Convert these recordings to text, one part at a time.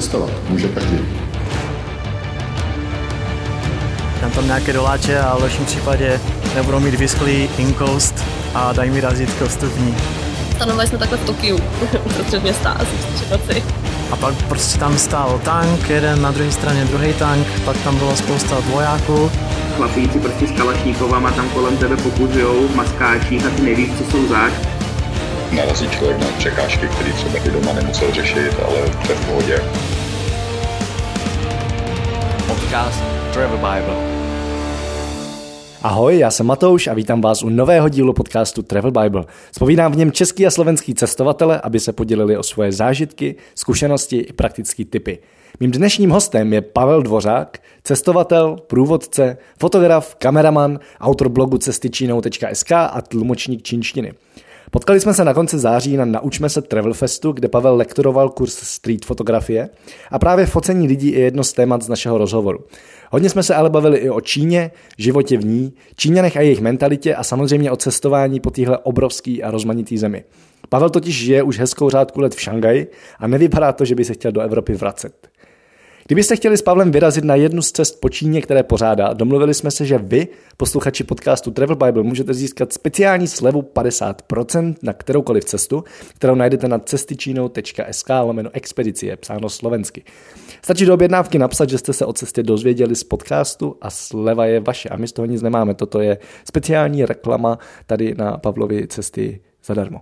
cestovat. Může každý. Dám tam nějaké doláče a v lepším případě nebudou mít vysklý inkoust a dají mi razítko vstupní. Stanovali jsme takhle v Tokiu, uprostřed města, asi v tři noci. A pak prostě tam stál tank, jeden na druhé straně druhý tank, pak tam bylo spousta vojáků. Chlapíci prostě s kalašníkovama tam kolem tebe pokuzujou v maskáčích a ty nevíš, co jsou zač. Narazí člověk na překážky, které třeba i doma nemusel řešit, ale to je v pohodě. Podcast Travel Bible. Ahoj, já jsem Matouš a vítám vás u nového dílu podcastu Travel Bible. Spovídám v něm český a slovenský cestovatele, aby se podělili o svoje zážitky, zkušenosti i praktické typy. Mým dnešním hostem je Pavel Dvořák, cestovatel, průvodce, fotograf, kameraman, autor blogu cestyčínou.sk a tlumočník čínštiny. Potkali jsme se na konci září na Naučme se Travel Festu, kde Pavel lektoroval kurz street fotografie a právě focení lidí je jedno z témat z našeho rozhovoru. Hodně jsme se ale bavili i o Číně, životě v ní, Číňanech a jejich mentalitě a samozřejmě o cestování po téhle obrovský a rozmanitý zemi. Pavel totiž žije už hezkou řádku let v Šangaji a nevypadá to, že by se chtěl do Evropy vracet. Kdybyste chtěli s Pavlem vyrazit na jednu z cest po Číně, které pořádá, domluvili jsme se, že vy, posluchači podcastu Travel Bible, můžete získat speciální slevu 50% na kteroukoliv cestu, kterou najdete na cestyčínou.sk lomeno expedicie, psáno slovensky. Stačí do objednávky napsat, že jste se o cestě dozvěděli z podcastu a sleva je vaše a my z toho nic nemáme. Toto je speciální reklama tady na Pavlovi cesty zadarmo.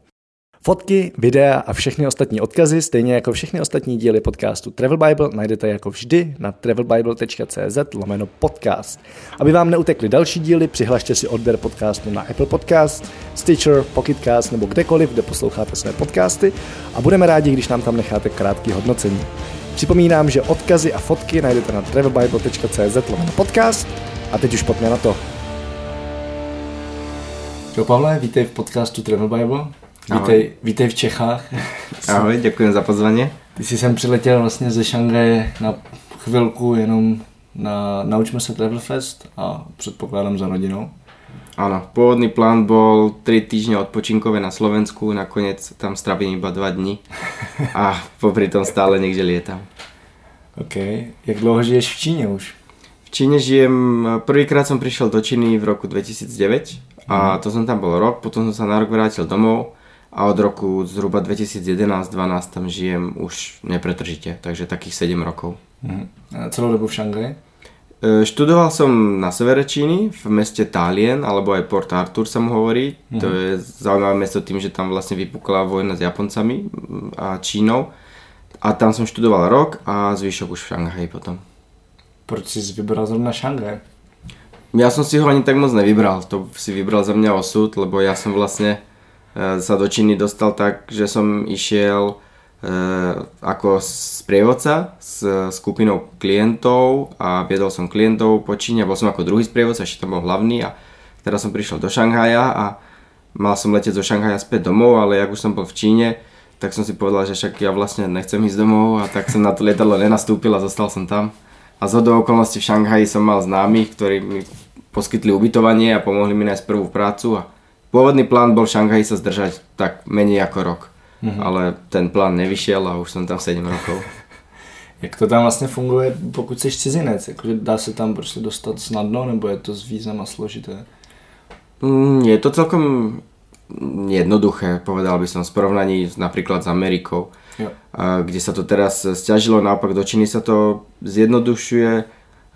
Fotky, videa a všechny ostatní odkazy, stejně jako všechny ostatní díly podcastu Travel Bible, najdete jako vždy na travelbible.cz lomeno podcast. Aby vám neutekly další díly, přihlašte si odběr podcastu na Apple Podcast, Stitcher, Pocketcast nebo kdekoliv, kde posloucháte své podcasty a budeme rádi, když nám tam necháte krátký hodnocení. Připomínám, že odkazy a fotky najdete na travelbible.cz lomeno podcast a teď už pojďme na to. Čau Pavle, vítej v podcastu Travel Bible. Vítej, vítej v Čechách. Ahoj, děkuji za pozvání. Ty jsi sem přiletěl vlastně ze Šangaje na chvilku jenom na Naučme se Travel Fest a předpokládám za rodinou. Áno, pôvodný plán bol 3 týždne odpočinkové na Slovensku, nakoniec tam strávim iba 2 dní a popri tom stále niekde lietam. OK. Jak dlouho žiješ v Číně už? V Číne žijem, prvýkrát som prišiel do Číny v roku 2009 a to som tam bol rok, potom som sa na rok vrátil domov a od roku zhruba 2011-2012 tam žijem už nepretržite, takže takých 7 rokov. Mhm. A celou dobu v Šangaji? E, Študoval som na severe Číny, v meste Talien, alebo aj Port Arthur sa mu hovorí. Mhm. To je zaujímavé mesto tým, že tam vlastne vypukla vojna s Japoncami a Čínou. A tam som študoval rok a zvyšok už v Šanghaji potom. Proč jsi vybral zrovna Šangaj? Ja som si ho ani tak moc nevybral, to si vybral za mňa osud, lebo ja som vlastne sa do Číny dostal tak, že som išiel e, ako sprievodca s skupinou klientov a viedol som klientov po Číne, bol som ako druhý sprievodca, ešte tam bol hlavný a teraz som prišiel do Šanghaja a mal som letieť zo Šanghaja späť domov, ale jak už som bol v Číne, tak som si povedal, že však ja vlastne nechcem ísť domov a tak som na to lietadlo nenastúpil a zostal som tam. A z hodou okolností v Šanghaji som mal známych, ktorí mi poskytli ubytovanie a pomohli mi nájsť prvú prácu a pôvodný plán bol v Šanghaji sa zdržať tak menej ako rok. Mm-hmm. Ale ten plán nevyšiel a už som tam 7 rokov. Jak to tam vlastně funguje, pokud jsi cizinec? Jakože dá se tam prostě dostat snadno, nebo je to s vízem a složité? Mm, Je to celkom jednoduché, povedal by som, v porovnaní napríklad s Amerikou, Jo. kde sa to teraz stiažilo, naopak do Číny sa to zjednodušuje.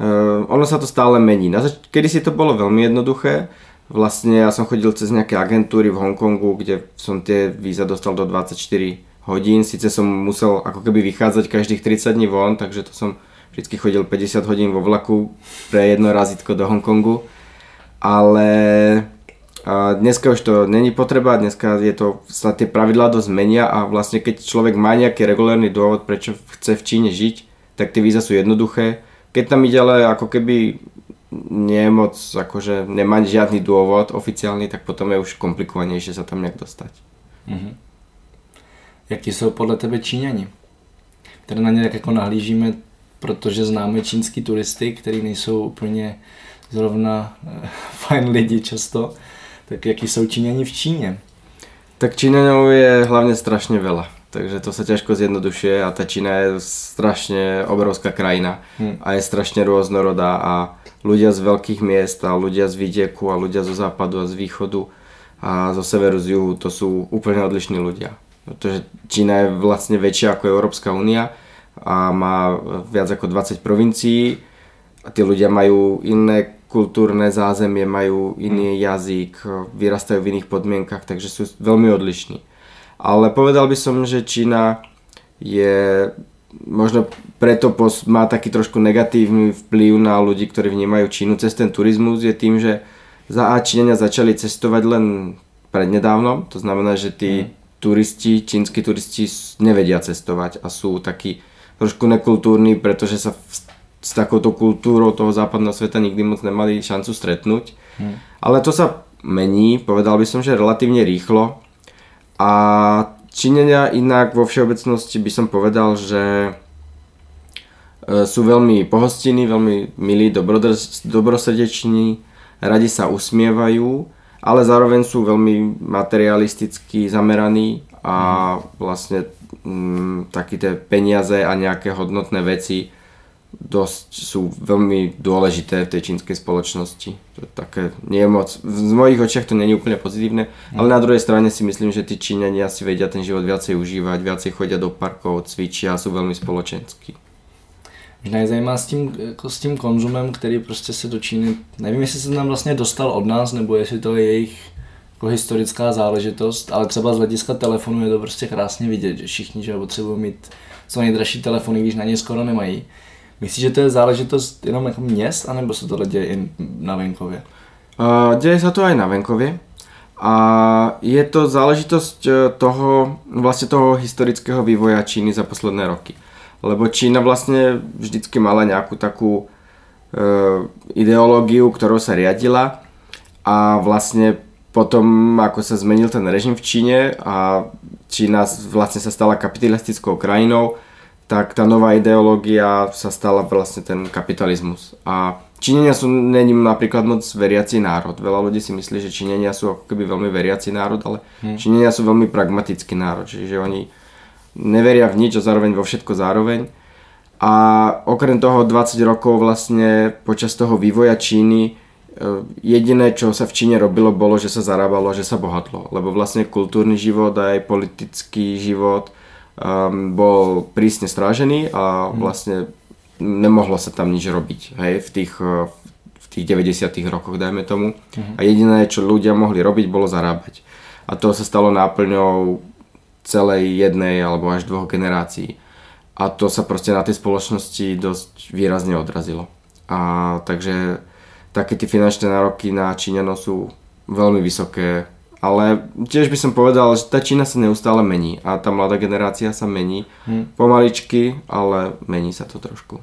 Uh, ono sa to stále mení. Kedy si to bolo veľmi jednoduché, vlastne ja som chodil cez nejaké agentúry v Hongkongu, kde som tie víza dostal do 24 hodín, síce som musel ako keby vychádzať každých 30 dní von, takže to som vždy chodil 50 hodín vo vlaku pre jedno razítko do Hongkongu, ale dneska už to není potreba, dneska je to, sa tie pravidlá dosť menia a vlastne keď človek má nejaký regulárny dôvod, prečo chce v Číne žiť, tak tie víza sú jednoduché. Keď tam ide ale ako keby nie je moc, akože nemá žiadny dôvod oficiálny, tak potom je už komplikovanejšie sa tam nejak dostať. Mhm. Jaký jsou podle tebe Číňani? Které na ně tak jako nahlížíme, protože známe čínský turisty, který nejsou úplně zrovna eh, fajn lidi často. Tak jaký jsou Číňani v Číně? Tak Číňanov je hlavne strašne veľa. Takže to sa ťažko zjednodušuje a tá Čína je strašne obrovská krajina Hmm. a je strašne rôznorodá a ľudia z veľkých miest a ľudia z vidieku a ľudia zo západu a z východu a zo severu, z juhu, to sú úplne odlišní ľudia. Pretože Čína je vlastne väčšia ako Európska únia a má viac ako 20 provincií a tí ľudia majú iné kultúrne zázemie, majú iný jazyk, vyrastajú v iných podmienkach, takže sú veľmi odlišní. Ale povedal by som, že Čína je možno preto pos- má taký trošku negatívny vplyv na ľudí, ktorí vnímajú Čínu cez ten turizmus, je tým, že za A Číňania začali cestovať len prednedávnom, to znamená, že tí turisti, čínsky turisti nevedia cestovať a sú takí trošku nekultúrni, pretože sa v- s takouto kultúrou toho západného sveta nikdy moc nemali šancu stretnúť. Ale to sa mení, povedal by som, že relatívne rýchlo. A Číňania inak vo všeobecnosti by som povedal, že e, sú veľmi pohostinní, veľmi milí, dobrodrs- dobrosrdeční, radi sa usmievajú, ale zároveň sú veľmi materialisticky zameraní a vlastne mm, také tie peniaze a nejaké hodnotné veci dosť sú veľmi dôležité v tej čínskej spoločnosti. To je také nie je moc, z mojich očiach to je úplne pozitívne, ale na druhej strane si myslím, že tí Číňania si vedia ten život viacej užívať, viacej chodia do parkov, cvičia sú veľmi spoločenskí. Mě zajímá s tím, jako s tím konzumem, který prostě se do Číny, nevím, jestli se tam vlastně dostal od nás, nebo jestli to je jejich jako historická záležitost, ale třeba z hlediska telefonu je to prostě krásně vidět, že všichni že potřebují mít co nejdražší telefony, když na ně skoro nemají. Myslíš, že to je záležitost jenom jako měst, anebo se tohle děje i na venkově? Uh, deje sa to aj na venkovie a je to záležitosť e, toho, vlastne toho historického vývoja Číny za posledné roky. Lebo Čína vlastne vždycky mala nejakú takú e, ideológiu, ktorou sa riadila a vlastne potom, ako sa zmenil ten režim v Číne a Čína vlastne sa stala kapitalistickou krajinou, tak tá nová ideológia sa stala vlastne ten kapitalizmus. A Číňania sú není napríklad moc veriaci národ. Veľa ľudí si myslí, že Číňania sú ako keby veľmi veriaci národ, ale hmm. Číňania sú veľmi pragmatický národ, čiže oni neveria v nič a zároveň vo všetko zároveň. A okrem toho 20 rokov vlastne počas toho vývoja Číny e, jediné, čo sa v Číne robilo, bolo, že sa zarábalo, že sa bohatlo. Lebo vlastne kultúrny život a aj politický život um, bol prísne strážený a vlastne nemohlo sa tam nič robiť hej, v, tých, uh, v tých 90 rokoch, dajme tomu. A jediné, čo ľudia mohli robiť, bolo zarábať. A to sa stalo náplňou celej jednej alebo až dvoch generácií. A to sa proste na tej spoločnosti dosť výrazne odrazilo. A takže také tie finančné nároky na Číňanov sú veľmi vysoké. Ale tiež by som povedal, že tá Čína sa neustále mení a tá mladá generácia sa mení Hmm. pomaličky, ale mení sa to trošku.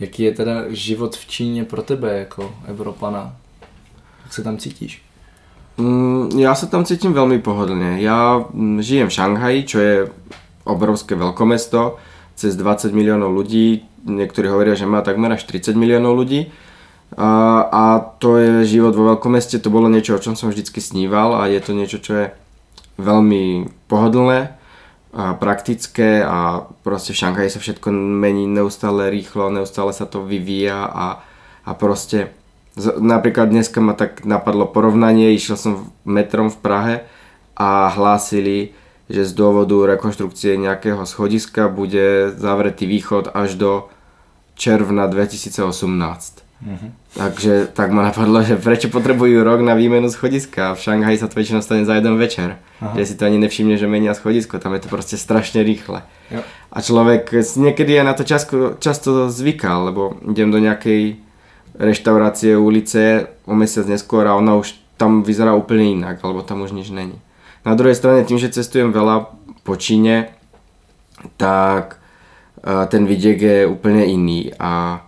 Jaký je teda život v Číně pro tebe jako Evropana? Jak se tam cítíš? Mm, ja sa tam cítim veľmi pohodlne. Ja mm, žijem v Šanghaji, čo je obrovské veľkomesto, cez 20 miliónov ľudí, niektorí hovoria, že má takmer až 30 miliónov ľudí. A, to je život vo veľkomeste, to bolo niečo, o čom som vždycky sníval a je to niečo, čo je veľmi pohodlné, a praktické a proste v Šanghaji sa všetko mení neustále rýchlo, neustále sa to vyvíja a, a proste napríklad dneska ma tak napadlo porovnanie, išiel som metrom v Prahe a hlásili, že z dôvodu rekonštrukcie nejakého schodiska bude zavretý východ až do června 2018. Takže tak ma napadlo, že prečo potrebujú rok na výmenu schodiska. V Šanghaji sa to väčšinou stane za jeden večer. Aha. Že si to ani nevšimne, že menia schodisko. Tam je to proste strašne rýchle. Jo. A človek niekedy aj na to často, často zvykal, lebo idem do nejakej reštaurácie ulice o mesiac neskôr a ona už tam vyzerá úplne inak, alebo tam už nič není. Na druhej strane tým, že cestujem veľa po Číne, tak eh, ten vidiek je úplne iný a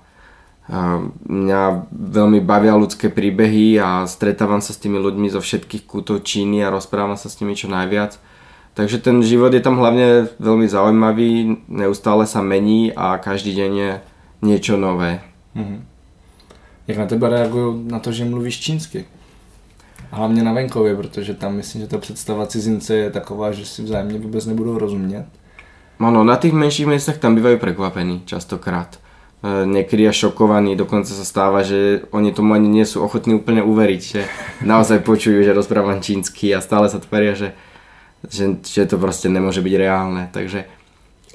a mňa veľmi bavia ľudské príbehy a stretávam sa s tými ľuďmi zo všetkých kútov Číny a rozprávam sa s nimi čo najviac. Takže ten život je tam hlavne veľmi zaujímavý, neustále sa mení a každý deň je niečo nové. Mhm. Jak na tebe reagují na to, že mluvíš čínsky? Hlavně na venkově, protože tam myslím, že ta představa cizince je taková, že si vzájemně vůbec nebudou rozumět. Ono, na tých menších miestach tam bývajú prekvapení častokrát. E, niekedy až šokovaní, dokonca sa stáva, že oni tomu ani nie sú ochotní úplne uveriť, že naozaj počujú, že rozprávam čínsky a stále sa tvária, že, že, že to proste nemôže byť reálne. Takže,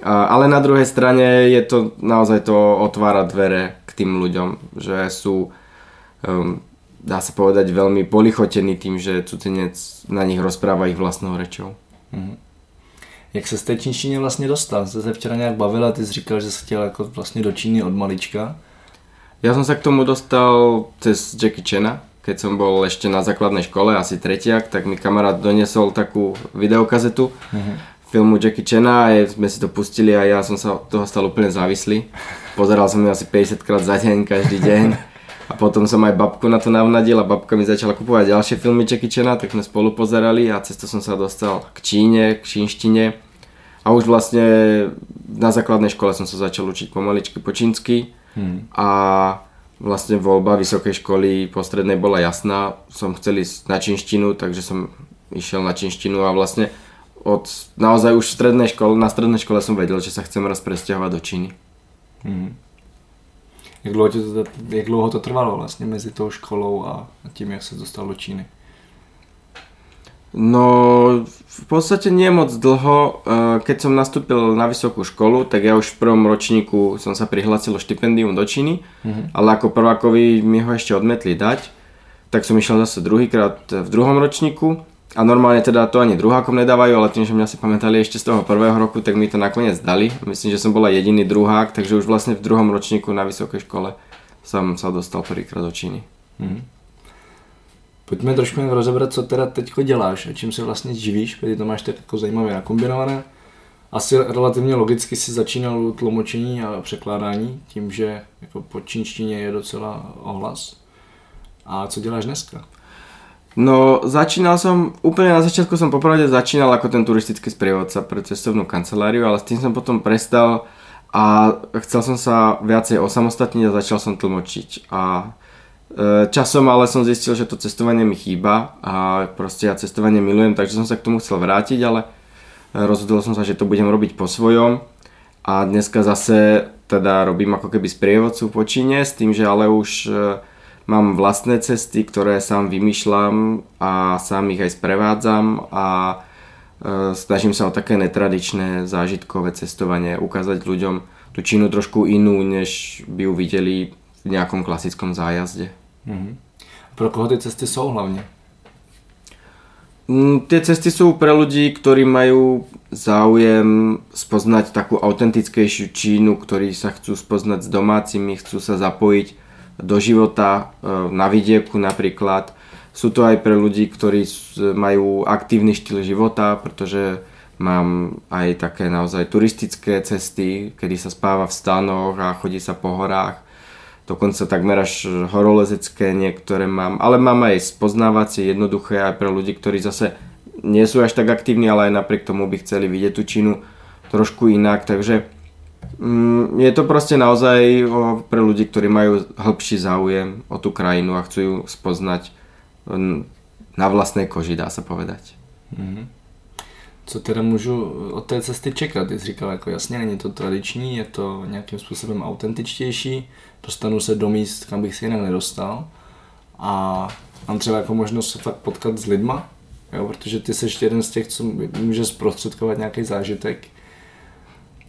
ale na druhej strane je to naozaj to otvára dvere k tým ľuďom, že sú um, dá sa povedať veľmi polichotení tým, že cudzinec na nich rozpráva ich vlastnou rečou. Mhm. Jak se z té čínštině vlastně dostal? Jste se včera nějak bavila, ty jsi říkal, že se chtěl jako vlastně do Číny od malička. Ja som sa k tomu dostal cez Jackie Chana, keď som bol ešte na základnej škole, asi tretiak, tak mi kamarát doniesol takú videokazetu Mhm. filmu Jackie Chana a sme si to pustili a ja som sa toho stal úplne závislý. Pozeral som ju asi 50 krát za deň, každý deň. A potom som aj babku na to navnadil a babka mi začala kupovať ďalšie filmy Jackie Chana, tak sme spolu pozerali a cez to som sa dostal k Číne, k čínštine. A už vlastne na základnej škole som sa začal učiť pomaličky po čínsky Hmm. a vlastne voľba vysokej školy postrednej bola jasná. Som chcel ísť na čínštinu, takže som išiel na čínštinu a vlastne od naozaj už v strednej škole, na strednej škole som vedel, že sa chcem raz presťahovať do Číny. Hmm. Jak dlouho, to, jak dlouho to trvalo vlastně mezi tou školou a tím, jak se dostal do Číny? No v podstate nie moc dlho, eh, keď som nastúpil na vysokú školu, tak ja už v prvom ročníku som sa prihlásil o štipendium do Číny, Mhm. ale ako prvákovi mi ho ešte odmetli dať, tak som išiel zase druhýkrát v druhom ročníku a normálne teda to ani druhákom nedávajú, ale tým, že mňa si pamätali ešte z toho prvého roku, tak mi to nakoniec dali. Myslím, že som bola jediný druhák, takže už vlastne v druhom ročníku na vysokej škole som sa dostal prvýkrát do Číny. Hmm. Pojďme trošku jen rozebrat, co teda teďko děláš a čím se vlastně živíš, protože to máš tak jako zajímavě nakombinované. Asi relativně logicky si začínal tlumočení a překládání, tím, že jako po čínštině je docela ohlas. A co děláš dneska? No, začínal som, úplne na začiatku som popravde začínal ako ten turistický sprievodca pre cestovnú kanceláriu, ale s tým som potom prestal a chcel som sa viacej osamostatniť a začal som tlmočiť. A e, časom ale som zistil, že to cestovanie mi chýba a proste ja cestovanie milujem, takže som sa k tomu chcel vrátiť, ale rozhodol som sa, že to budem robiť po svojom a dneska zase teda robím ako keby sprievodcu po Číne s tým, že ale už e, mám vlastné cesty, ktoré sám vymýšľam a sám ich aj sprevádzam a e, snažím sa o také netradičné zážitkové cestovanie, ukázať ľuďom tú Čínu trošku inú, než by ju videli v nejakom klasickom zájazde. Mhm. Pro koho ty cesty jsou hlavně? Mm, Tie cesty sú pre ľudí, ktorí majú záujem spoznať takú autentickejšiu Čínu, ktorí sa chcú spoznať s domácimi, chcú sa zapojiť do života e, na vidieku napríklad. Sú to aj pre ľudí, ktorí majú aktívny štýl života, pretože mám aj také naozaj turistické cesty, kedy sa spáva v stanoch a chodí sa po horách. Dokonca takmer až horolezecké niektoré mám, ale mám aj spoznávacie, jednoduché aj pre ľudí, ktorí zase nie sú až tak aktívni, ale aj napriek tomu by chceli vidieť tú Čínu trošku inak, takže mm, je to proste naozaj o, pre ľudí, ktorí majú hĺbší záujem o tú krajinu a chcú ju spoznať mm, na vlastnej koži, dá sa povedať. Mhm. Co teda můžu od té cesty čekat? Jsi říkal, jako jasně, není to tradiční, je to nějakým způsobem autentičtější, dostanu se do míst, kam bych se jinak nedostal a mám třeba jako možnost se fakt potkat s lidma, jo, protože ty jsi jeden z těch, co může zprostředkovat nějaký zážitek.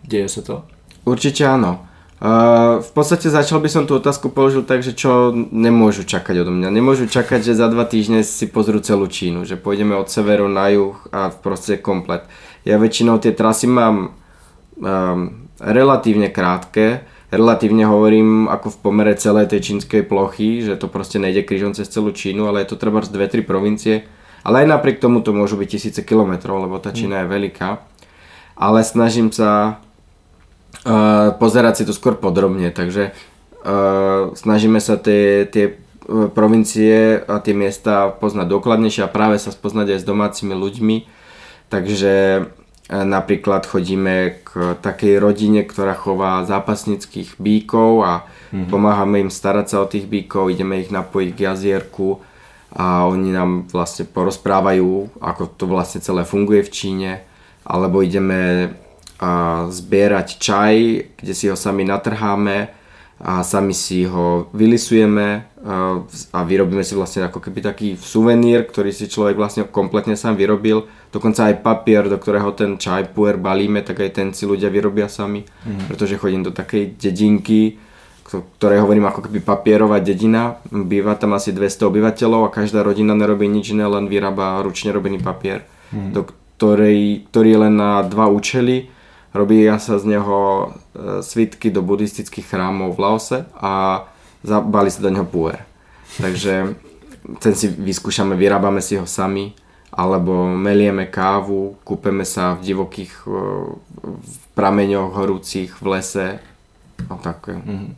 Děje se to? Určite áno. Uh, v podstate začal by som tú otázku položil tak, že čo nemôžu čakať odo mňa. Nemôžu čakať, že za dva týždne si pozrú celú Čínu, že pôjdeme od severu na juh a proste komplet. Ja väčšinou tie trasy mám um, relatívne krátke, relatívne hovorím ako v pomere celej tej čínskej plochy, že to proste nejde krížom cez celú Čínu, ale je to treba z 2-3 provincie. Ale aj napriek tomu to môžu byť tisíce kilometrov, lebo tá Čína je veľká. Ale snažím sa uh, pozerať si to skôr podrobne, takže uh, snažíme sa tie, tie uh, provincie a tie miesta poznať dokladnejšie a práve sa spoznať aj s domácimi ľuďmi. Takže uh, napríklad chodíme k takej rodine, ktorá chová zápasnických bíkov a mm-hmm. pomáhame im starať sa o tých bíkov, ideme ich napojiť k jazierku, a oni nám vlastne porozprávajú, ako to vlastne celé funguje v Číne, alebo ideme a zbierať čaj, kde si ho sami natrháme a sami si ho vylisujeme a vyrobíme si vlastne ako keby taký suvenír, ktorý si človek vlastne kompletne sám vyrobil. Dokonca aj papier, do ktorého ten čaj puer balíme, tak aj ten si ľudia vyrobia sami, mm. pretože chodím do takej dedinky, ktoré hovorím ako keby papierová dedina. Býva tam asi 200 obyvateľov a každá rodina nerobí nič iné, len vyrába ručne robený papier, mm. do ktorej, ktorý je len na dva účely Robia sa z neho e, svitky do buddhistických chrámov v Laose a zabali sa do neho puer. Takže ten si vyskúšame, vyrábame si ho sami, alebo melieme kávu, kúpeme sa v divokých e, v prameňoch horúcich v lese a také. Mm-hmm.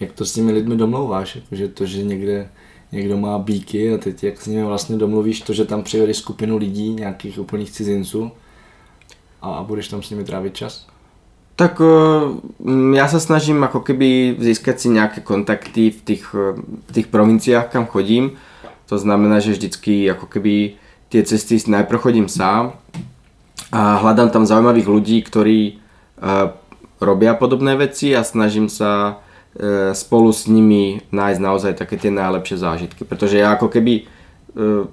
Jak to s těmi lidmi domlouváš? Že to, že někde někdo má bíky a teď jak s nimi vlastně domluvíš to, že tam přivedeš skupinu lidí, nějakých úplných cizinců, a budeš tam s nimi trávit čas? Tak eh, ja sa snažím ako keby získať si nejaké kontakty v tých, eh, v tých provinciách, kam chodím. To znamená, že vždycky ako keby tie cesty najprv chodím sám a hľadám tam zaujímavých ľudí, ktorí uh, robia podobné veci a snažím sa uh, spolu s nimi nájsť naozaj také tie najlepšie zážitky. Pretože ja ako keby uh,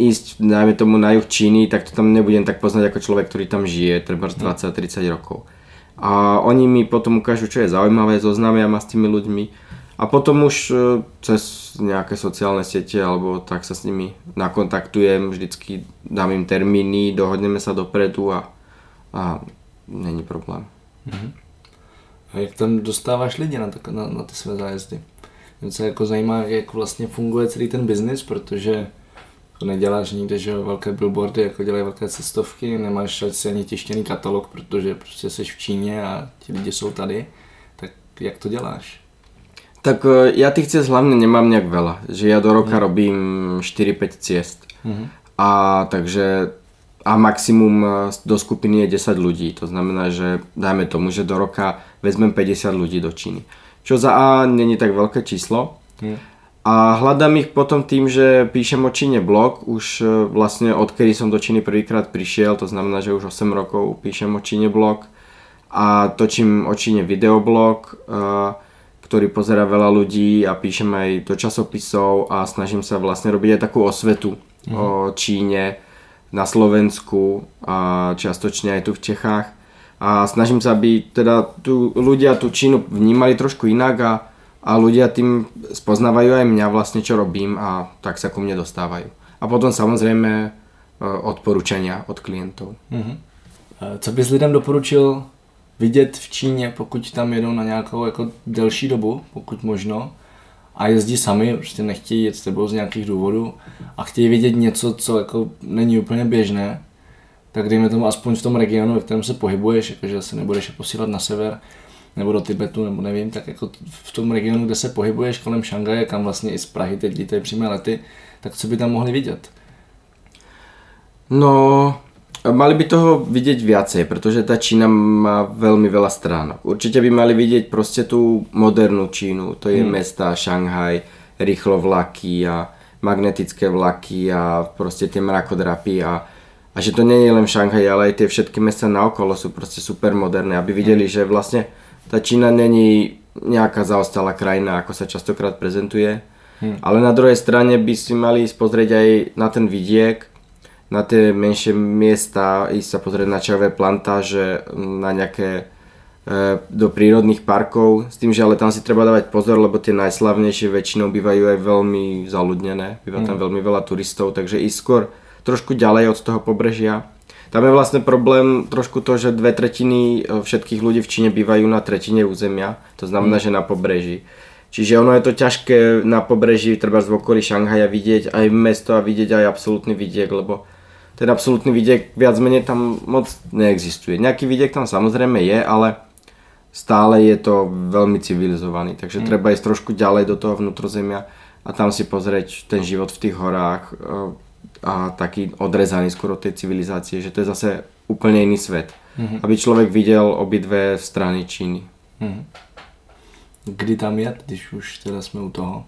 ísť, najmä tomu na juh Číny, tak to tam nebudem tak poznať ako človek, ktorý tam žije, treba 20-30 rokov. A oni mi potom ukážu, čo je zaujímavé, zoznámia ma s tými ľuďmi a potom už e, cez nejaké sociálne siete alebo tak sa s nimi nakontaktujem, vždycky dám im termíny, dohodneme sa dopredu a, a není problém. Mm-hmm. A jak tam dostáváš lidi na, na, na ty své zájezdy? Mě se jako zajímá, jak vlastně funguje celý ten biznis, protože to neděláš nikde, že velké billboardy, jako dělají velké cestovky, nemáš asi ani tištěný katalog, protože prostě jsi v Číně a ti lidi jsou tady, tak jak to děláš? Tak e, ja tých ciest hlavne nemám nejak veľa, že ja do roka mm. robím 4-5 ciest. Mm-hmm. A takže a maximum e, do skupiny je 10 ľudí, to znamená, že dajme tomu, že do roka vezmem 50 ľudí do Číny. Čo za A není tak veľké číslo, mm. A hľadám ich potom tým, že píšem o Číne blog, už e, vlastne odkedy som do Číny prvýkrát prišiel, to znamená, že už 8 rokov píšem o Číne blog a točím o Číne videoblog, e, ktorý pozera veľa ľudí a píšem aj do časopisov a snažím sa vlastne robiť aj takú osvetu mm. o Číne na Slovensku a čiastočne aj tu v Čechách. A snažím sa, aby teda tu ľudia tú Čínu vnímali trošku inak a a ľudia tým spoznávajú aj mňa vlastne, čo robím a tak sa ku mne dostávajú. A potom samozrejme e, odporúčania od klientov. Uh-huh. Co bys lidem doporučil vidět v Číně, pokud tam jedou na nějakou jako delší dobu, pokud možno, a jezdí sami, prostě nechtějí jet s tebou z nějakých důvodů a chtějí vidět něco, co jako není úplně běžné, tak dejme tomu aspoň v tom regionu, ve kterém se pohybuješ, jakože se nebudeš posílat na sever, nebo do Tibetu, nebo nevím, tak jako v tom regionu, kde se pohybuješ kolem Šangaje, kam vlastně i z Prahy teď lítají přímé lety, tak co by tam mohli vidět? No, mali by toho vidieť viacej, pretože tá Čína má veľmi veľa stránok. Určite by mali vidieť proste tú modernú Čínu, to je hmm. mesta, Šanghaj, rýchlo vlaky a magnetické vlaky a proste tie mrakodrapy a, a že to nie je len v Šanghaji, ale aj tie všetky mesta naokolo sú proste super moderné, aby videli, hmm. že vlastne tá Čína není nejaká zaostalá krajina, ako sa častokrát prezentuje. Hmm. Ale na druhej strane by si mali ísť pozrieť aj na ten vidiek, na tie menšie miesta, ísť sa pozrieť na čajové plantáže, na nejaké e, do prírodných parkov, s tým, že ale tam si treba dávať pozor, lebo tie najslavnejšie väčšinou bývajú aj veľmi zaludnené, býva tam hmm. veľmi veľa turistov, takže ísť skôr trošku ďalej od toho pobrežia tam je vlastne problém trošku to, že dve tretiny e, všetkých ľudí v Číne bývajú na tretine územia, to znamená, mm. že na pobreží. Čiže ono je to ťažké na pobreží, treba v okolí Šanghaja vidieť aj mesto a vidieť aj absolútny vidiek, lebo ten absolútny vidiek viac menej tam moc neexistuje. Nejaký vidiek tam samozrejme je, ale stále je to veľmi civilizovaný, takže mm. treba ísť trošku ďalej do toho vnútrozemia a tam si pozrieť ten život v tých horách, e, a taký odrezaný skoro od tej civilizácie, že to je zase úplne iný svet. Mm-hmm. Aby človek videl obidve strany Číny. Mm-hmm. Kdy tam jet, když už teda jsme u toho?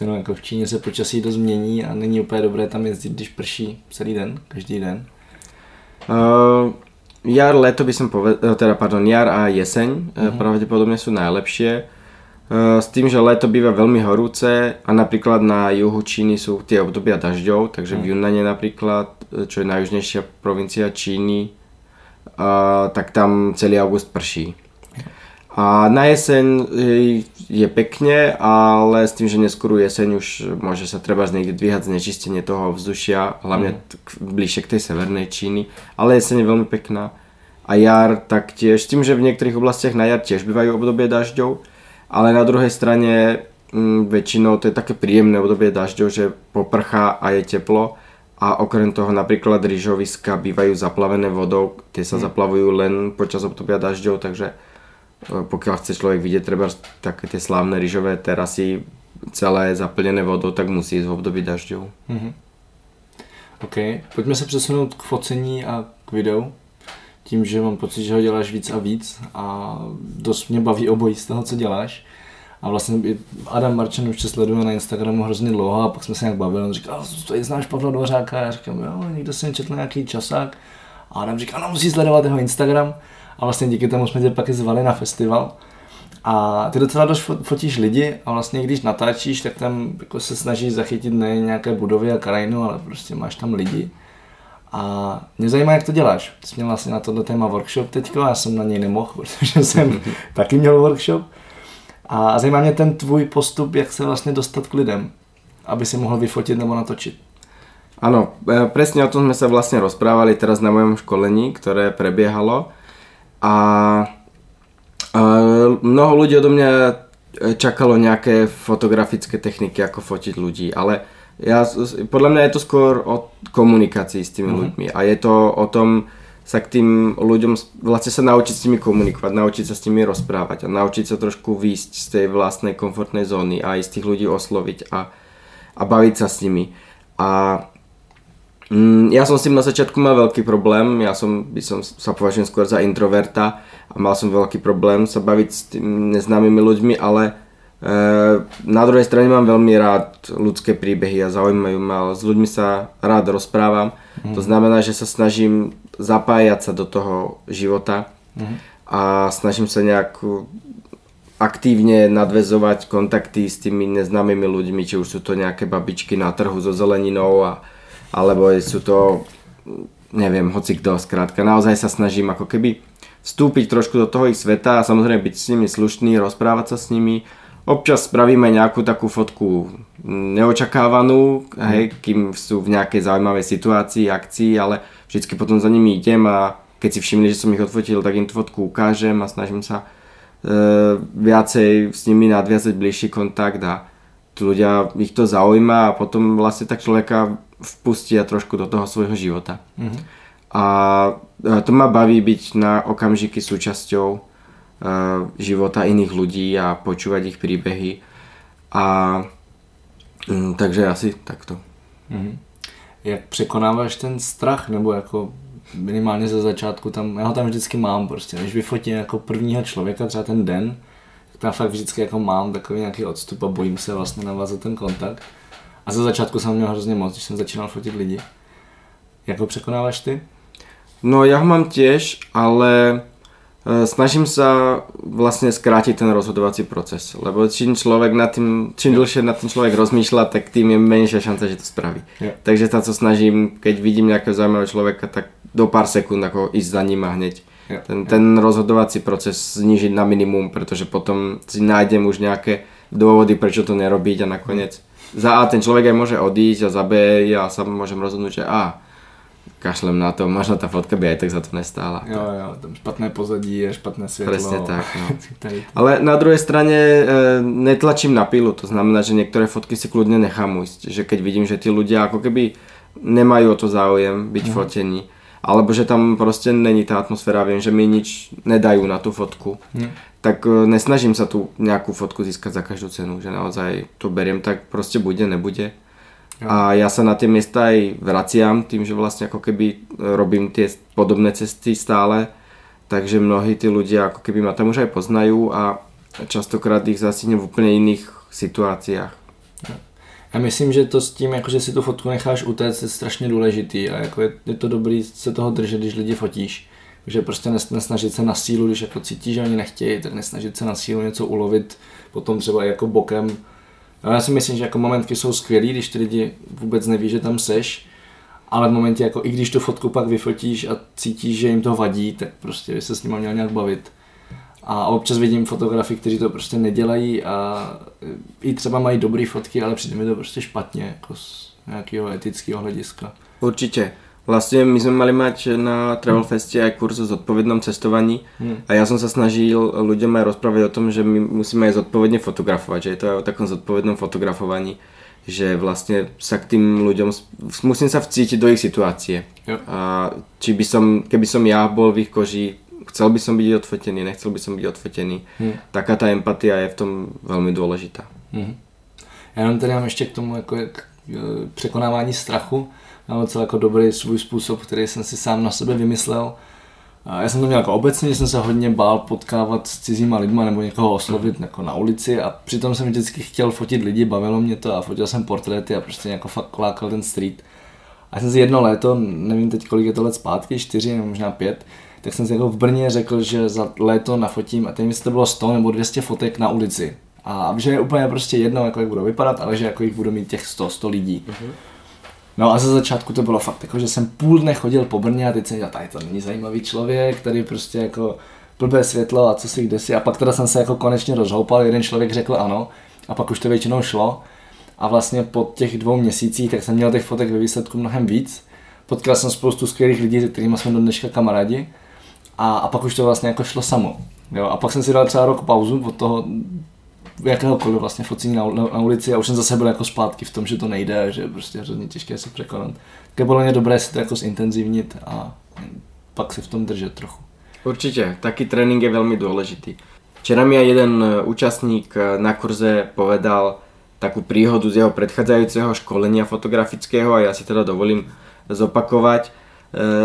No, jako v Číně se počasí dost změní a není úplně dobré tam jezdit, když prší celý den, každý den. Uh, jar, leto by som povedal, teda pardon, jar a jeseň uh-huh. pravdepodobne sú najlepšie. Uh, s tým, že leto býva veľmi horúce a napríklad na juhu Číny sú tie obdobia dažďov, takže v Junane napríklad, čo je najjužnejšia provincia Číny, uh, tak tam celý august prší. A na jeseň je pekne, ale s tým, že neskôr jeseň už môže sa treba niekde dvíhať znečistenie toho vzdušia, hlavne mm. bližšie k tej severnej Číny, ale jeseň je veľmi pekná. A jar taktiež, s tým, že v niektorých oblastiach na jar tiež bývajú obdobie dažďov, ale na druhej strane m, väčšinou to je také príjemné obdobie dažďov, že poprchá a je teplo a okrem toho napríklad rýžoviska bývajú zaplavené vodou, tie sa mm. zaplavujú len počas obdobia dažďov, takže pokiaľ chce človek vidieť treba také tie slávne rýžové terasy celé zaplnené vodou, tak musí ísť v období dažďov. Mm-hmm. OK, pojďme se přesunout k focení a k videu. Tím, že mám pocit, že ho děláš víc a víc a dost mě baví obojí z toho, co děláš. A vlastně Adam Marčan už tě sleduje na Instagramu hrozně dlouho a pak jsme se nějak bavili. On říkal, je znáš Pavla Dvořáka? Já říkám, jo, někdo jsem četl nějaký časák. A Adam říkal, no musí sledovat jeho Instagram a vlastně díky tomu jsme tě pak zvali na festival. A ty docela dost fotíš lidi a vlastně když natáčíš, tak tam jako se snažíš zachytit ne nějaké budovy a krajinu, ale prostě máš tam lidi. A mě zajímá, jak to děláš. Ty jsi měl vlastně na tohle téma workshop teďko, já jsem na něj nemohl, protože jsem taky měl workshop. A zajímá mě ten tvůj postup, jak se vlastně dostat k lidem, aby si mohl vyfotit nebo natočit. Áno, e, presne o tom sme sa vlastne rozprávali teraz na mojom školení, ktoré prebiehalo a, a mnoho ľudí odo mňa čakalo nejaké fotografické techniky, ako fotiť ľudí, ale ja, podľa mňa je to skôr o komunikácii s tými mm-hmm. ľuďmi a je to o tom sa k tým ľuďom, vlastne sa naučiť s nimi komunikovať, naučiť sa s nimi rozprávať a naučiť sa trošku výjsť z tej vlastnej komfortnej zóny a aj z tých ľudí osloviť a, a baviť sa s nimi. A Mm, ja som s tým na začiatku mal veľký problém, ja som, by som sa považujem skôr za introverta a mal som veľký problém sa baviť s tým neznámymi ľuďmi, ale na druhej strane mám veľmi rád ľudské príbehy a zaujímajú ma, ale s ľuďmi sa rád rozprávam. Mm. To znamená, že sa snažím zapájať sa do toho života mm. a snažím sa nejak aktívne nadvezovať kontakty s tými neznámymi ľuďmi, či už sú to nejaké babičky na trhu so zeleninou a alebo sú to, neviem, hoci kto, skrátka, naozaj sa snažím ako keby vstúpiť trošku do toho ich sveta a samozrejme byť s nimi slušný, rozprávať sa s nimi. Občas spravíme nejakú takú fotku neočakávanú, hej, kým sú v nejakej zaujímavej situácii, akcii, ale vždycky potom za nimi idem a keď si všimli, že som ich odfotil, tak im tú fotku ukážem a snažím sa e, viacej s nimi nadviazať bližší kontakt a ľudia, ich to zaujíma a potom vlastne tak človeka vpustia trošku do toho svojho života. Mm-hmm. A to ma baví byť na okamžiky súčasťou života iných ľudí a počúvať ich príbehy. A um, takže asi takto. Mm-hmm. Jak překonáváš ten strach, nebo jako minimálně ze začátku tam, já ho tam vždycky mám prostě, než vyfotím jako prvního člověka, třeba ten den, tak tam fakt vždycky jako mám takový nějaký odstup a bojím se vlastně navázat ten kontakt. A za začátku jsem měl hrozně moc, když jsem začínal fotit lidi. Jak ho překonáváš ty? No ja ho mám tiež, ale e, snažím sa vlastne skrátiť ten rozhodovací proces, lebo čím človek nad tým, čím dlhšie nad tým človek rozmýšľa, tak tým je menšia šanca, že to spraví. Yeah. Takže sa to snažím, keď vidím nejakého zaujímavého človeka, tak do pár sekúnd ako ísť za ním a hneď. Yeah. Ten, ten rozhodovací proces znižiť na minimum, pretože potom si nájdem už nejaké dôvody, prečo to nerobiť a nakoniec za A ten človek aj môže odísť a za B ja sa môžem rozhodnúť, že A kašlem na to, možno tá fotka by aj tak za to nestála. Jo, jo, tam špatné pozadí je špatné svetlo. Presne tak, no. Ale na druhej strane e, netlačím na pilu, to znamená, že niektoré fotky si kľudne nechám ujsť, že keď vidím, že tí ľudia ako keby nemajú o to záujem byť mm. fotení, alebo že tam proste není tá atmosféra, viem, že mi nič nedajú na tú fotku, mm tak e, nesnažím sa tu nejakú fotku získať za každú cenu, že naozaj to beriem tak proste bude, nebude. A ja sa na tie miesta aj vraciam tým, že vlastne ako keby e, robím tie podobné cesty stále, takže mnohí tí ľudia ako keby ma tam už aj poznajú a častokrát ich zasínem v úplne iných situáciách. Já myslím, že to s tím, že si tu fotku necháš utéct, je strašně důležitý a jako je, je to dobrý se toho držet, když lidi fotíš. Že prostě nes, nesnažit se na sílu, když jako cítíš, že oni nechtějí, tak nesnažit se na sílu něco ulovit, potom třeba jako bokem. A já si myslím, že jako momentky jsou skvělý, když ty lidi vůbec neví, že tam seš, ale v momentě, jako i když tu fotku pak vyfotíš a cítíš, že jim to vadí, tak prostě by se s nimi měl nějak bavit. A občas vidím fotografy, kteří to prostě nedělají a i třeba mají dobré fotky, ale přijde mi to prostě špatně, jako z nějakého etického hlediska. Určite. Vlastne my sme mali mať na Travel Feste aj kurz o zodpovednom cestovaní Hmm. a ja som sa snažil ľuďom aj rozprávať o tom, že my musíme aj zodpovedne fotografovať, že je to aj o takom zodpovednom fotografovaní, že vlastne sa k tým ľuďom, musím sa vcítiť do ich situácie. Jo. A či by som, keby som ja bol v ich koži, chcel by som byť odfotený, nechcel by som byť odfotený. Hmm. Taká tá empatia je v tom veľmi dôležitá. Mhm. Já jenom tady mám ještě k tomu jako k e, překonávání strachu. Mám docela jako dobrý svůj způsob, který jsem si sám na sebe vymyslel. Já jsem to měl jako obecně, jsem se hodně bál potkávat s cizíma lidma nebo někoho oslovit jako na ulici a přitom jsem vždycky chtěl fotit lidi, bavilo mě to a fotil jsem portréty a prostě jako fakt lákal ten street. A jsem si jedno léto, nevím teď kolik je to let zpátky, čtyři nebo možná pět, tak jsem si jako v Brně řekl, že za léto nafotím a teď jestli to bylo 100 nebo 200 fotek na ulici. A že je úplně prostě jedno, jako jak budou vypadat, ale že jako jich budu mít těch 100, 100 lidí. No a ze začátku to bylo fakt jako, že jsem půl dne chodil po Brně a teď jsem říkal, tady to není zajímavý člověk, tady prostě jako blbé světlo a co si kde si. A pak teda jsem se jako konečně rozhoupal, jeden člověk řekl ano a pak už to většinou šlo. A vlastně po těch dvou měsících tak jsem měl těch fotek ve výsledku mnohem víc. Potkal jsem spoustu skvělých lidí, se kterými jsme do dneška kamarádi. A, a pak už to vlastně jako šlo samo. Jo, a pak jsem si dal třeba rok pauzu od toho jakéhokoliv vlastně focení na, na, na, ulici a už jsem zase byl jako zpátky v tom, že to nejde, že je prostě hrozně těžké se překonat. Tak podle mě dobré si to jako zintenzívnit a pak si v tom držet trochu. Určite, taký tréning je veľmi dôležitý. Včera mi jeden e, účastník e, na kurze povedal takú príhodu z jeho predchádzajúceho školenia fotografického a ja si teda dovolím zopakovať, e,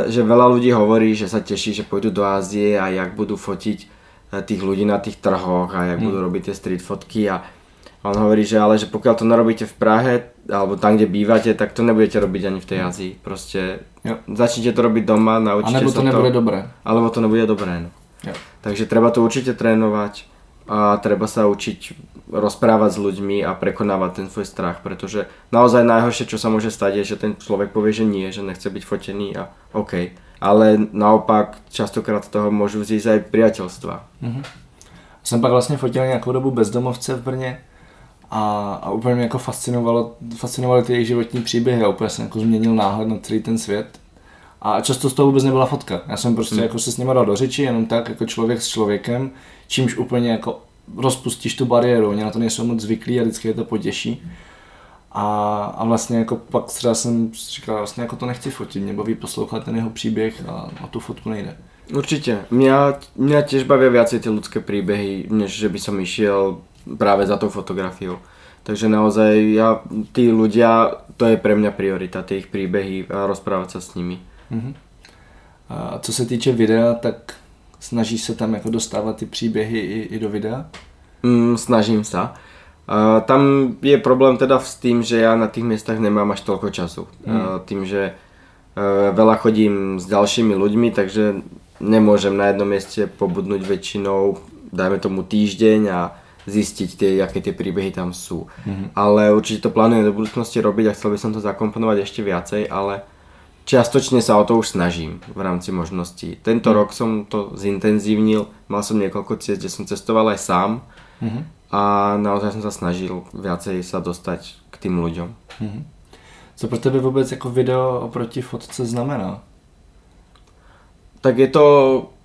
že veľa ľudí hovorí, že sa teší, že pôjdu do Ázie a jak budú fotiť tých ľudí na tých trhoch a jak budú robiť tie street fotky a on hovorí, že ale že pokiaľ to nerobíte v Prahe alebo tam, kde bývate, tak to nebudete robiť ani v tej Ázii. Proste Jo. začnite to robiť doma, naučite sa to nebude dobré. alebo to nebude dobré. No. Jo. Takže treba to určite trénovať a treba sa učiť rozprávať s ľuďmi a prekonávať ten svoj strach, pretože naozaj najhoršie, čo sa môže stať, je, že ten človek povie, že nie, že nechce byť fotený a OK. Ale naopak častokrát z toho môžu vzísť aj priateľstva. Jsem pak vlastně fotil nějakou dobu bezdomovce v Brně a, a úplně mě jako fascinovalo, fascinovaly ty jejich životní příběhy a úplně jsem jako změnil náhled na celý ten svět. A často z toho vůbec nebyla fotka. Já jsem prostě jako se s nimi dal do řeči, jenom tak, jako člověk s člověkem, čímž úplně jako rozpustíš tu bariéru, oni na to nejsou moc zvyklí a vždycky je to potěší. A, a vlastně jako pak třeba jsem říkal, vlastně jako to nechci fotit, mě baví poslouchat ten jeho příběh a, a tu fotku nejde. Určite. Mňa, mňa tiež bavia viacej tie ľudské príbehy, než že by som išiel práve za tou fotografiou. Takže naozaj ja, tí ľudia, to je pre mňa priorita, tie ich príbehy a rozprávať sa s nimi. Mhm. A co se týče videa, tak snažíš se tam jako dostávat ty příběhy i, i do videa? Mm, snažím sa. A tam je problém teda s tým, že ja na tých miestach nemám až toľko času. Mm. A tým, že e, veľa chodím s ďalšími ľuďmi, takže nemôžem na jednom mieste pobudnúť väčšinou, dajme tomu týždeň a zistiť, tie, aké tie príbehy tam sú. Mhm. Ale určite to plánujem do budúcnosti robiť a chcel by som to zakomponovať ešte viacej, ale čiastočne sa o to už snažím v rámci možností. Tento Mhm. rok som to zintenzívnil, mal som niekoľko ciest, kde som cestoval aj sám Mhm. A naozaj som sa snažil viacej sa dostať k tým ľuďom. Co pro tebe vůbec jako video oproti fotce znamená? Tak je to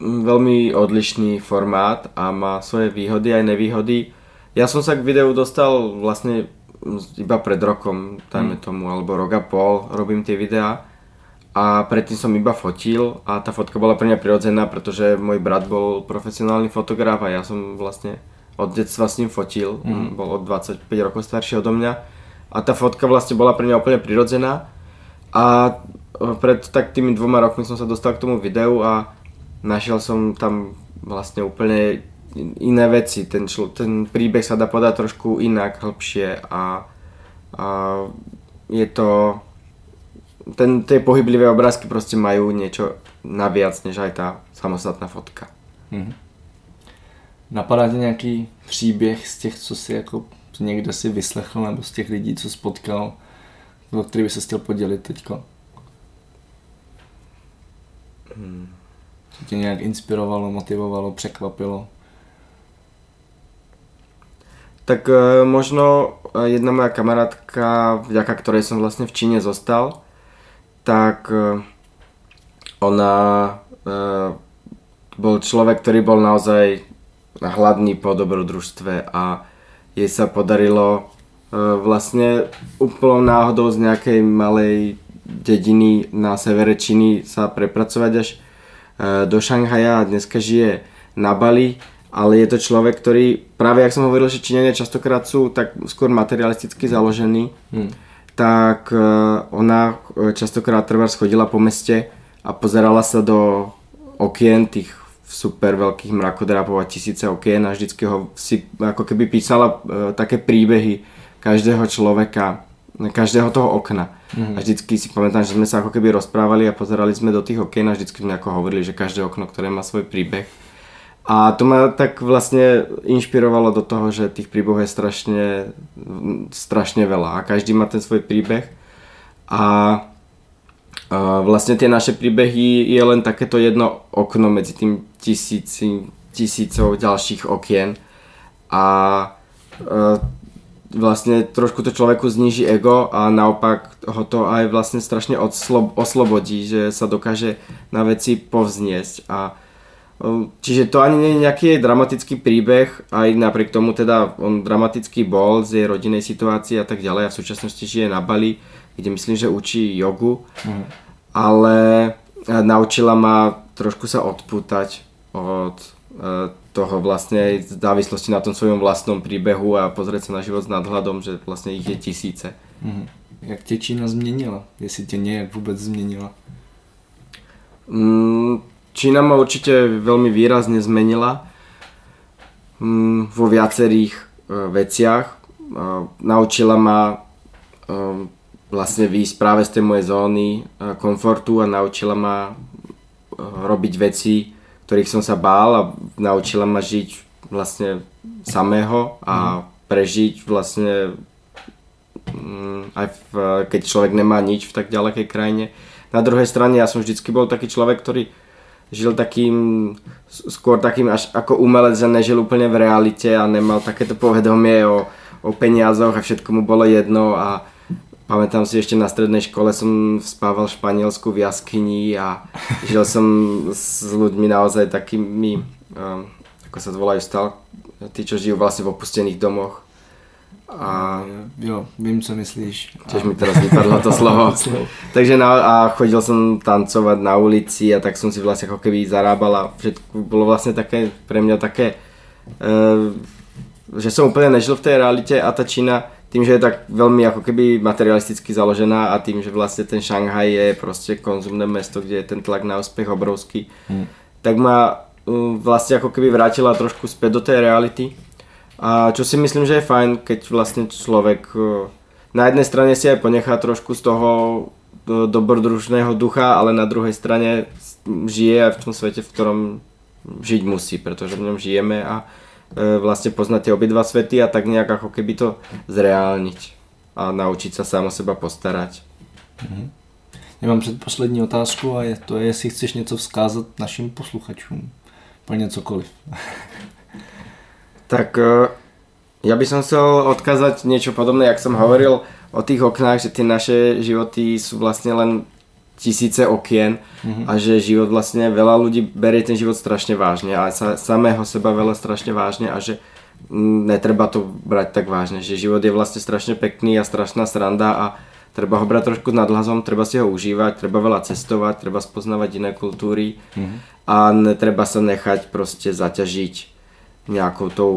mm, veľmi odlišný formát a má svoje výhody aj nevýhody. Ja som sa k videu dostal vlastne mm, iba pred rokom, dajme tomu, alebo rok a pol robím tie videá a predtým som iba fotil a tá fotka bola pre mňa prirodzená, pretože môj brat bol profesionálny fotograf a ja som vlastne od detstva s ním fotil, mm. bol od 25 rokov starší odo mňa a tá fotka vlastne bola pre mňa úplne prirodzená a e, pred tak tými dvoma rokmi som sa dostal k tomu videu a našiel som tam vlastne úplne in- iné veci. Ten, člo, ten príbeh sa dá podať trošku inak, hĺbšie a A je to... Ten, tie pohyblivé obrázky proste majú niečo naviac, než aj tá samostatná fotka. Mhm. Napadá tě nějaký příběh z těch, co si jako někde si vyslechl, nebo z těch lidí, co spotkal, o který by se chtěl podělit teďko? Hmm. Co tě nějak inspirovalo, motivovalo, překvapilo? Tak e, možno e, jedna moja kamarátka, vďaka ktorej som vlastne v Číne zostal, tak e, ona bol človek, ktorý bol naozaj hladný po dobrodružstve a jej sa podarilo vlastne úplnou náhodou z nejakej malej dediny na severe Číny sa prepracovať až do Šanghaja a dneska žije na Bali ale je to človek, ktorý, práve jak som hovoril, že Číňania častokrát sú tak skôr materialisticky založení, hmm. tak e, ona e, častokrát trvá schodila po meste a pozerala sa do okien tých super veľkých mrakodrapov a tisíce okien a vždycky ho si ako keby písala e, také príbehy každého človeka, každého toho okna. Mm-hmm. A vždycky si pamätám, že sme sa ako keby rozprávali a pozerali sme do tých okien a vždycky sme ako hovorili, že každé okno, ktoré má svoj príbeh. A to ma tak vlastne inšpirovalo do toho, že tých príbehov je strašne, strašne veľa a každý má ten svoj príbeh. A, a vlastne tie naše príbehy je len takéto jedno okno medzi tým tisíci, tisícov ďalších okien. A, a vlastne trošku to človeku zniží ego a naopak ho to aj vlastne strašne odslo, oslobodí, že sa dokáže na veci povzniesť a Ehm, čiže to ani nie je nejaký dramatický príbeh, aj napriek tomu teda on dramatický bol z jej rodinej situácii a tak ďalej a v súčasnosti žije na Bali, kde myslím, že učí jogu, mm. Ale eh, naučila ma trošku sa odpútať od eh, toho vlastne závislosti na tom svojom vlastnom príbehu a pozrieť sa na život s nadhľadom, že vlastne ich je tisíce. Mm. Jak tě Čína změnila? Jestli tě nějak vůbec změnila? Mm, Čína ma určite veľmi výrazne zmenila mm, vo viacerých e, veciach. E, naučila ma e, vlastne výjsť práve z tej mojej zóny komfortu a naučila ma robiť veci, ktorých som sa bál a naučila ma žiť vlastne samého a mhm. prežiť vlastne mm, aj v, keď človek nemá nič v tak ďalekej krajine. Na druhej strane ja som vždycky bol taký človek, ktorý žil takým, skôr takým až ako umelec, že nežil úplne v realite a nemal takéto povedomie o, o peniazoch a všetko mu bolo jedno a pamätám si ešte na strednej škole som spával v Španielsku v jaskyni a žil som s ľuďmi naozaj takými, um, ako sa zvolajú stále, tí, čo žijú vlastne v opustených domoch a jo, vím, co myslíš. Tiež mi teraz vypadlo to slovo. Takže na, a chodil som tancovať na ulici a tak som si vlastne ako keby zarábal a všetko bolo vlastne také, pre mňa také, uh, že som úplne nežil v tej realite a tá Čína tým, že je tak veľmi ako keby materialisticky založená a tým, že vlastne ten Šanghaj je proste konzumné mesto, kde je ten tlak na úspech obrovský, hmm. tak ma uh, vlastne ako keby vrátila trošku späť do tej reality a čo si myslím, že je fajn, keď vlastne človek e, na jednej strane si aj ponechá trošku z toho e, dobrodružného ducha, ale na druhej strane žije aj v tom svete, v ktorom žiť musí, pretože v ňom žijeme a vlastne poznať tie obidva svety a tak nejak ako keby to zreálniť a naučiť sa sám o seba postarať. Mhm. Já mám předposlední otázku a je to, jestli chceš něco vzkázat našim posluchačům. Plně cokoliv. Tak e, ja by som chcel odkázať niečo podobné, jak som hovoril o tých oknách, že tie naše životy sú vlastne len tisíce okien mm-hmm. a že život vlastne veľa ľudí berie ten život strašne vážne a sa, samého seba veľa strašne vážne a že netreba to brať tak vážne, že život je vlastne strašne pekný a strašná sranda a treba ho brať trošku s nadhľazom, treba si ho užívať, treba veľa cestovať, treba spoznávať iné kultúry mm-hmm. a netreba sa nechať proste zaťažiť nejakou tou,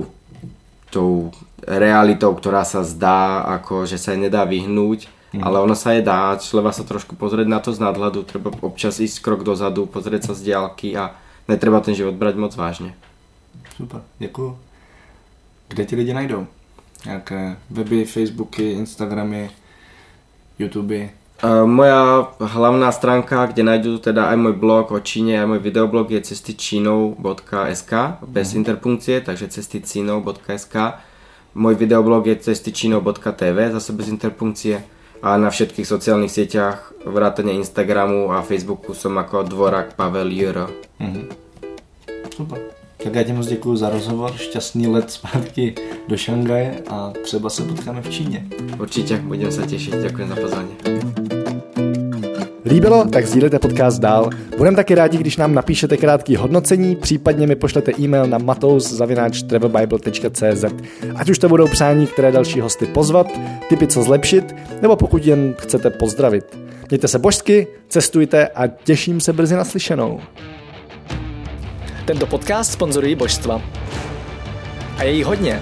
tou realitou, ktorá sa zdá, ako že sa nedá vyhnúť, mm. ale ono sa je dá, treba sa trošku pozrieť na to z nadhľadu, treba občas ísť krok dozadu, pozrieť sa z diálky a netreba ten život brať moc vážne. Super, děkuju. Kde ti lidi najdou? Nějaké weby, Facebooky, Instagramy, YouTube. Uh, moja hlavná stránka, kde nájdu teda aj môj blog o Číne, aj môj videoblog je cestyčínou.sk bez interpunkcie, takže cestyčínou.sk. Môj videoblog je cestyčínou.tv zase bez interpunkcie a na všetkých sociálnych sieťach vrátane Instagramu a Facebooku som ako Dvorak Pavel Juro. Super. Tak já ti moc děkuji za rozhovor, šťastný let zpátky do Šangaje a třeba se potkáme v Číně. Určite, budem sa tešiť. Ďakujem za pozvanie. Líbilo? Tak sdílejte podcast dál. Budeme taky rádi, když nám napíšete krátký hodnocení, případně mi pošlete e-mail na matous.travelbible.cz Ať už to budou přání, které další hosty pozvat, typy co zlepšit, nebo pokud jen chcete pozdravit. Mějte se božsky, cestujte a těším se brzy naslyšenou. Tento podcast sponzorují božstva. A je jí hodně.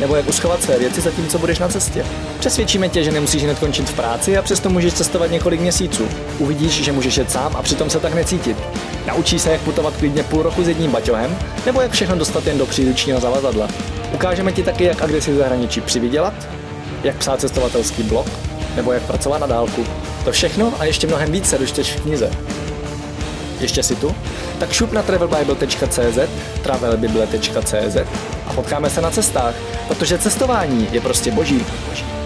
nebo jak uschovat své věci zatímco budeš na cestě. Přesvědčíme tě, že nemusíš hned končit v práci a přesto můžeš cestovat několik měsíců. Uvidíš, že můžeš jet sám a přitom se tak necítit. Naučíš se, jak putovat klidně půl roku s jedním baťohem, nebo jak všechno dostat jen do příručního zavazadla. Ukážeme ti taky, jak a kde si v zahraničí přivydělat, jak psát cestovatelský blog, nebo jak pracovat na dálku. To všechno a ještě mnohem víc se dočteš v knize. Ještě si tu? Tak šup na travelbible.cz, travelbible.cz a potkáme se na cestách, protože cestování je prostě boží. boží.